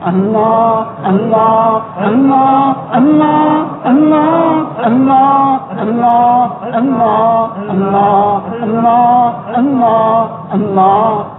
اللہ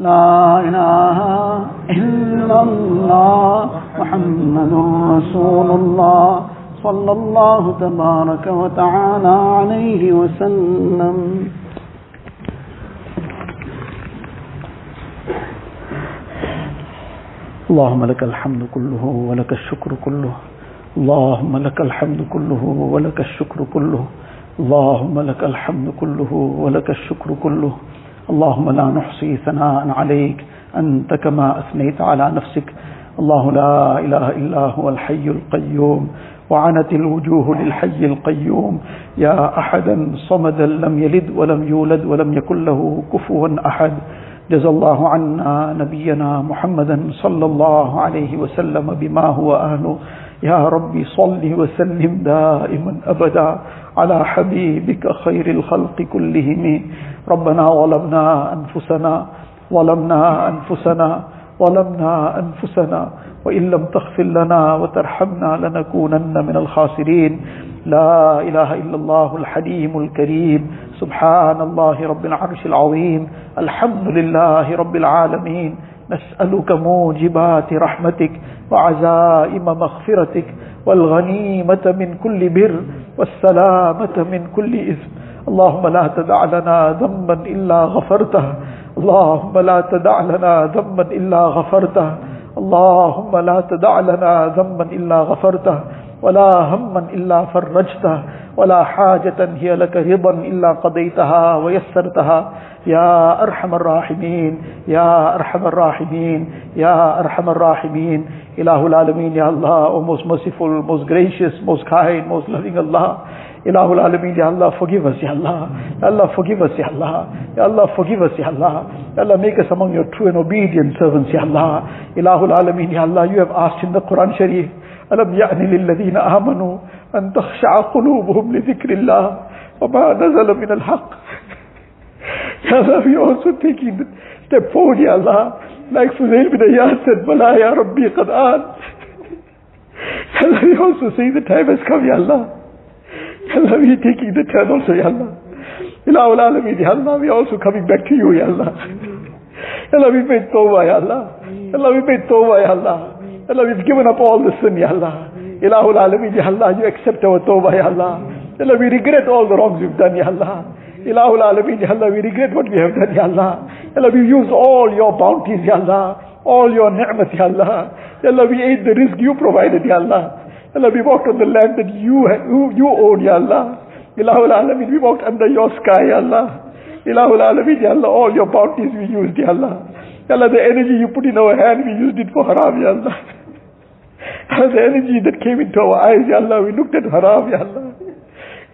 لا إله إلا الله محمد رسول الله صلى الله تبارك وتعالى عليه وسلم. اللهم لك الحمد كله ولك الشكر كله. اللهم لك الحمد كله ولك الشكر كله. اللهم لك الحمد كله ولك الشكر كله. اللهم لا نحصي ثناء عليك. أنت كما أثنيت على نفسك. الله لا إله إلا هو الحي القيوم. وعنت الوجوه للحي القيوم. يا أحدا صمدا لم يلد ولم يولد ولم يكن له كفوا أحد. جزى الله عنا نبينا محمدا صلى الله عليه وسلم بما هو أهله. يا ربي صل وسلم دائما أبدا على حبيبك خير الخلق كلهم. ربنا ظلمنا أنفسنا ظلمنا أنفسنا ظلمنا أنفسنا. وإن لم تغفر لنا وترحمنا لنكونن من الخاسرين. لا إله إلا الله الحليم الكريم. سبحان الله رب العرش العظيم. الحمد لله رب العالمين. نسألك موجبات رحمتك وعزائم مغفرتك والغنيمة من كل بر والسلامة من كل إثم. اللهم لا تدع لنا ذنبا إلا غفرته. اللهم لا تدع لنا ذنبا إلا غفرته. اللهم لا تدع لنا ذنبا إلا غفرته. ولا هما إلا فرجته. ولا حاجة هي لك رضا إلا قضيتها ويسرتها. يا أرحم الراحمين، يا أرحم الراحمين، يا أرحم الراحمين. إله العالمين، يا الله oh most merciful most gracious most kind most loving Allah. إله العالمين، يا الله، forgive us يا الله. يا الله، forgive us يا الله. يا الله، forgive us يا الله. يا الله، make us among your true and obedient servants يا الله. إله العالمين، يا الله، you have asked in the Quran Sharif. ألم يعني للذين آمنوا أن تخشع قلوبهم لذكر الله وما نزل من الحق؟ هذا في also taking تبفون يا الله. Like فزيل بن أياس بلا يا ربي قد آن. هذا في also say the time has يا الله. هذا في taking the turn also يا الله. إلى العالمين يا الله. We also coming back to you يا الله. يا الله we made توبة يا الله. يا الله we made توبة يا الله. Allah, we've given up all the sin, Ya Allah. Ilahul Alameen, Ya Allah, you accept our tawbah, Ya Allah. Ya Allah, we regret all the wrongs we've done, Ya Allah. Ilahul Alameen, Ya Allah, we regret what we have done, Ya Allah. Allah, we use all your bounties, Ya Allah. All your ni'mat, Ya Allah. Ya Allah, we ate the rizq you provided, Ya Allah. Ya Allah, we walked on the land that you, you, you own, Ya Allah. Ilahul Alameen, we walked under your sky, Ya Allah. Ilahul Alameen, Ya Allah, all your bounties we used, Ya Allah. Ya Allah, the energy you put in our hand, we used it for haram, Ya Allah. Ya the energy that came into our eyes, Ya Allah, we looked at haram, Ya Allah.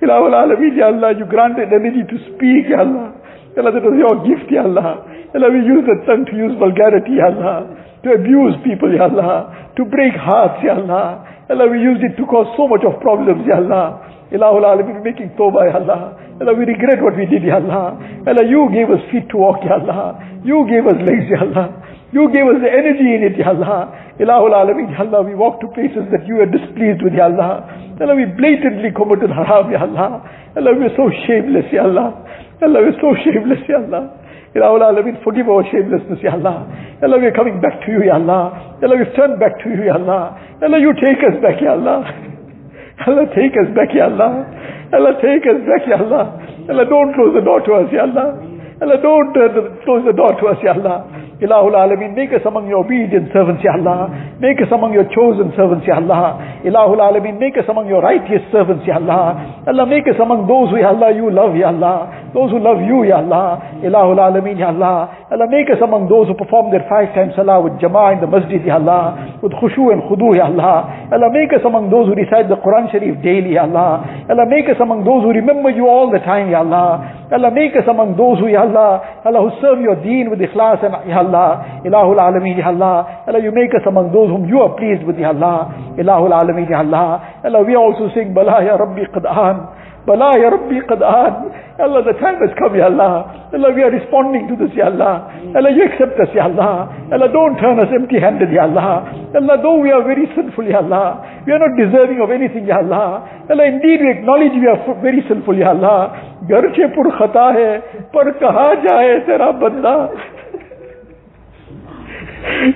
Ilahul Alameen, Ya Allah, you granted energy to speak, Ya Allah. Ya Allah, that was your gift, Ya Allah. Ya Allah, we use the tongue to use vulgarity, Ya Allah. To abuse people, Ya Allah. To break hearts, Ya Allah. Ya Allah, we used it to cause so much of problems, Ya Allah. Ilahul Alameen, making tawbah, Ya Allah. Ya Allah, we regret what we did, Ya Allah. Ya Allah, you gave us feet to walk, Ya Allah. You gave us legs, Ya Allah. You gave us the energy in it, Ya Allah. Ilahul Alameen, Ya Allah, we walk to places that you are displeased with, Ya Allah. Ya Allah, we blatantly committed haram, Ya Allah. Ya Allah, we're so shameless, Ya Allah. Ya Allah, we're so shameless, Ya Allah. Ilahul Alameen, forgive our shamelessness, Ya Allah. Ya Allah, we're coming back to you, Ya Allah. Ya Allah, we've turned back to you, Ya Allah. Ya Allah, you take us back, Ya Allah. Ya Allah, take us back, Ya Allah. Ya Allah, take us back, Ya Allah. Ya Allah, don't close the door to us, Ya Allah. Ya Allah, don't uh, close the door to us, Ya Allah. Ilahul Alameen, make us among your obedient servants, Ya Allah. Make us among your chosen servants, Ya Allah. Ilahul Alameen, make us among your righteous servants, Ya Allah. Allah, make us among those who, Ya Allah, you love, Ya Allah. Those who love you, Ya Allah. Ilahul Alameen, Ya Allah. Allah, make us among those who perform their five times salah with jama'ah in the masjid, Ya Allah. With khushu and khudu, Ya Allah. Allah, make us among those who recite the Quran Sharif daily, Ya Allah. Allah, make us among those who remember you all the time, Ya Allah. Allah, make us among those who, Ya Allah, Allah, who serve your deen with ikhlas and, Ya Allah. Allah, Ilahul Alameen, Ya Allah. Allah, you make us among those whom you are pleased with, Ya Allah. Ilahul Alameen, Ya Allah. Allah, we also sing, Bala Ya Rabbi Qad'an. Bala Ya Rabbi Qad'an. Allah, the time has come, Ya Allah. Allah, we are responding to this, Ya Allah. Allah, you accept us, Ya Allah. Allah, don't turn us empty-handed, Ya Allah. Allah, though we are very sinful, Ya Allah. We are not deserving of anything, Ya Allah. Allah, indeed we acknowledge we are very sinful, Ya Allah. گرچہ پر خطا ہے پر کہا جائے تیرا بندہ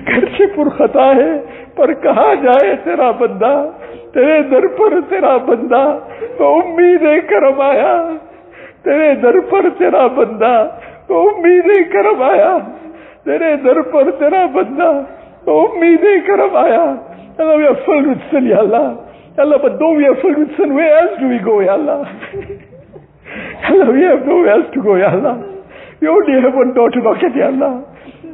گرچہ پر خطا ہے، پر کہا جائے تیرا بندہ، تیرے در پر تیرا بندہ، تو امید کرم آیا۔ تیرے در پر تیرا بندہ، تو امید کرم آیا۔ تیرے در پر تیرا بندہ، تو امید کرم آیا۔ اللہ we are filled یا اللہ۔ اللہ but though we are filled with sin where else do we go یا اللہ۔ اللہ we have nowhere else to go یا اللہ۔ We only have one door to یا اللہ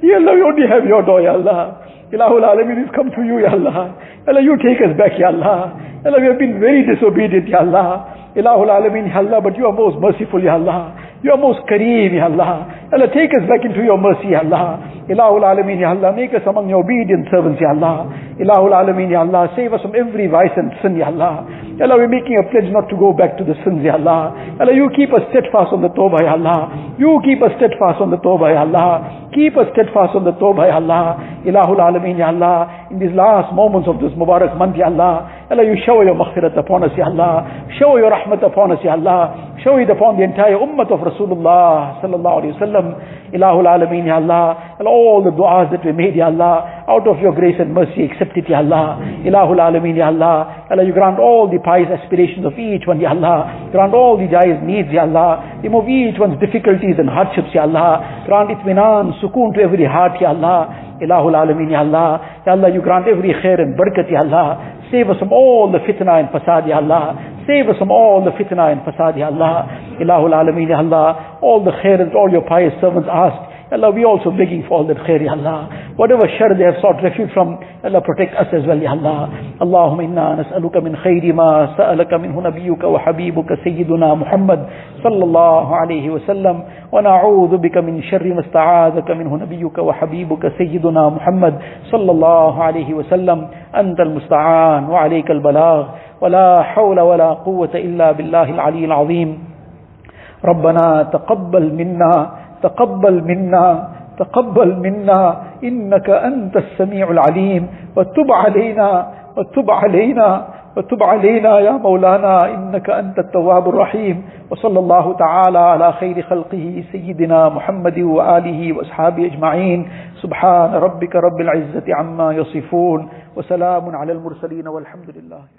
Ya Allah, we only have your door, Ya Allah. Ilahul Alameen has come to you, Ya Allah. Ya Allah, you take us back, Ya Allah. Ya Allah, we have been very disobedient, Ya Allah. Ilahul Alameen, Ya Allah, but you are most merciful, Ya Allah. You are most Kareem, Ya Allah. Ya Allah, take us back into your mercy, Ya Allah. Ilahul Alameen, Ya Allah, make us among your obedient servants, Ya Allah. Ilahul Alameen, Ya Allah, save us from every vice and sin, Ya Allah. Ya Allah, we're making a pledge not to go back to the sins, Ya Allah. Ya Allah, you keep us steadfast on the Tawbah, Ya Allah. You keep us steadfast on the Tawbah, Ya Allah. Keep us steadfast on the Tawbah, Ya Allah. Ilahul Alameen, Ya Allah. In these last moments of this Mubarak month, Ya Allah. Ya Allah, you shower your maghfirat upon us, Ya Allah. Shower your rahmat upon us, Ya Allah. It upon the entire ummah of Rasulullah sallallahu alayhi wa sallam. Ilahul Alameen, Ya Allah. And all the du'as that we made, Ya Allah. Out of your grace and mercy, accept it, Ya Allah. Ilahul Alameen, Ya Allah. Allah, you grant all the pious aspirations of each one, Ya Allah. Grant all the pious needs, Ya Allah. Remove each one's difficulties and hardships, Ya Allah. Grant itminan, sukoon to every heart, Ya Allah. Ilahul Alameen, Ya Allah. Ya Allah, you grant every khair and barakat, Ya Allah. Save us from all the fitna and fasad, Ya Allah. Save us from all the fitna and fasad, Ya Allah. Ilahul Alameen, Ya Allah. All the khair that all your pious servants ask. Allah, we also begging for all that khair, Ya Allah. Whatever shar they have have sought refuge from, Allah, protect us as well, Ya Allah. Allahumma inna nas'aluka min khayri ma sa'alaka minhu nabiyyuka wa habibuka sayyiduna Muhammad sallallahu alayhi wa sallam. ونعوذ بك من شر ما استعاذك منه نبيك وحبيبك سيدنا محمد صلى الله عليه وسلم أنت المستعان وعليك البلاغ ولا حول ولا قوة إلا بالله العلي العظيم ربنا تقبل منا تقبل منا تقبل منا إنك أنت السميع العليم. وتب علينا وتب علينا وتب علينا يا مولانا إنك أنت التواب الرحيم. وصلى الله تعالى على خير خلقه سيدنا محمد وآله وأصحابه أجمعين. سبحان ربك رب العزة عما يصفون. وسلام على المرسلين والحمد لله.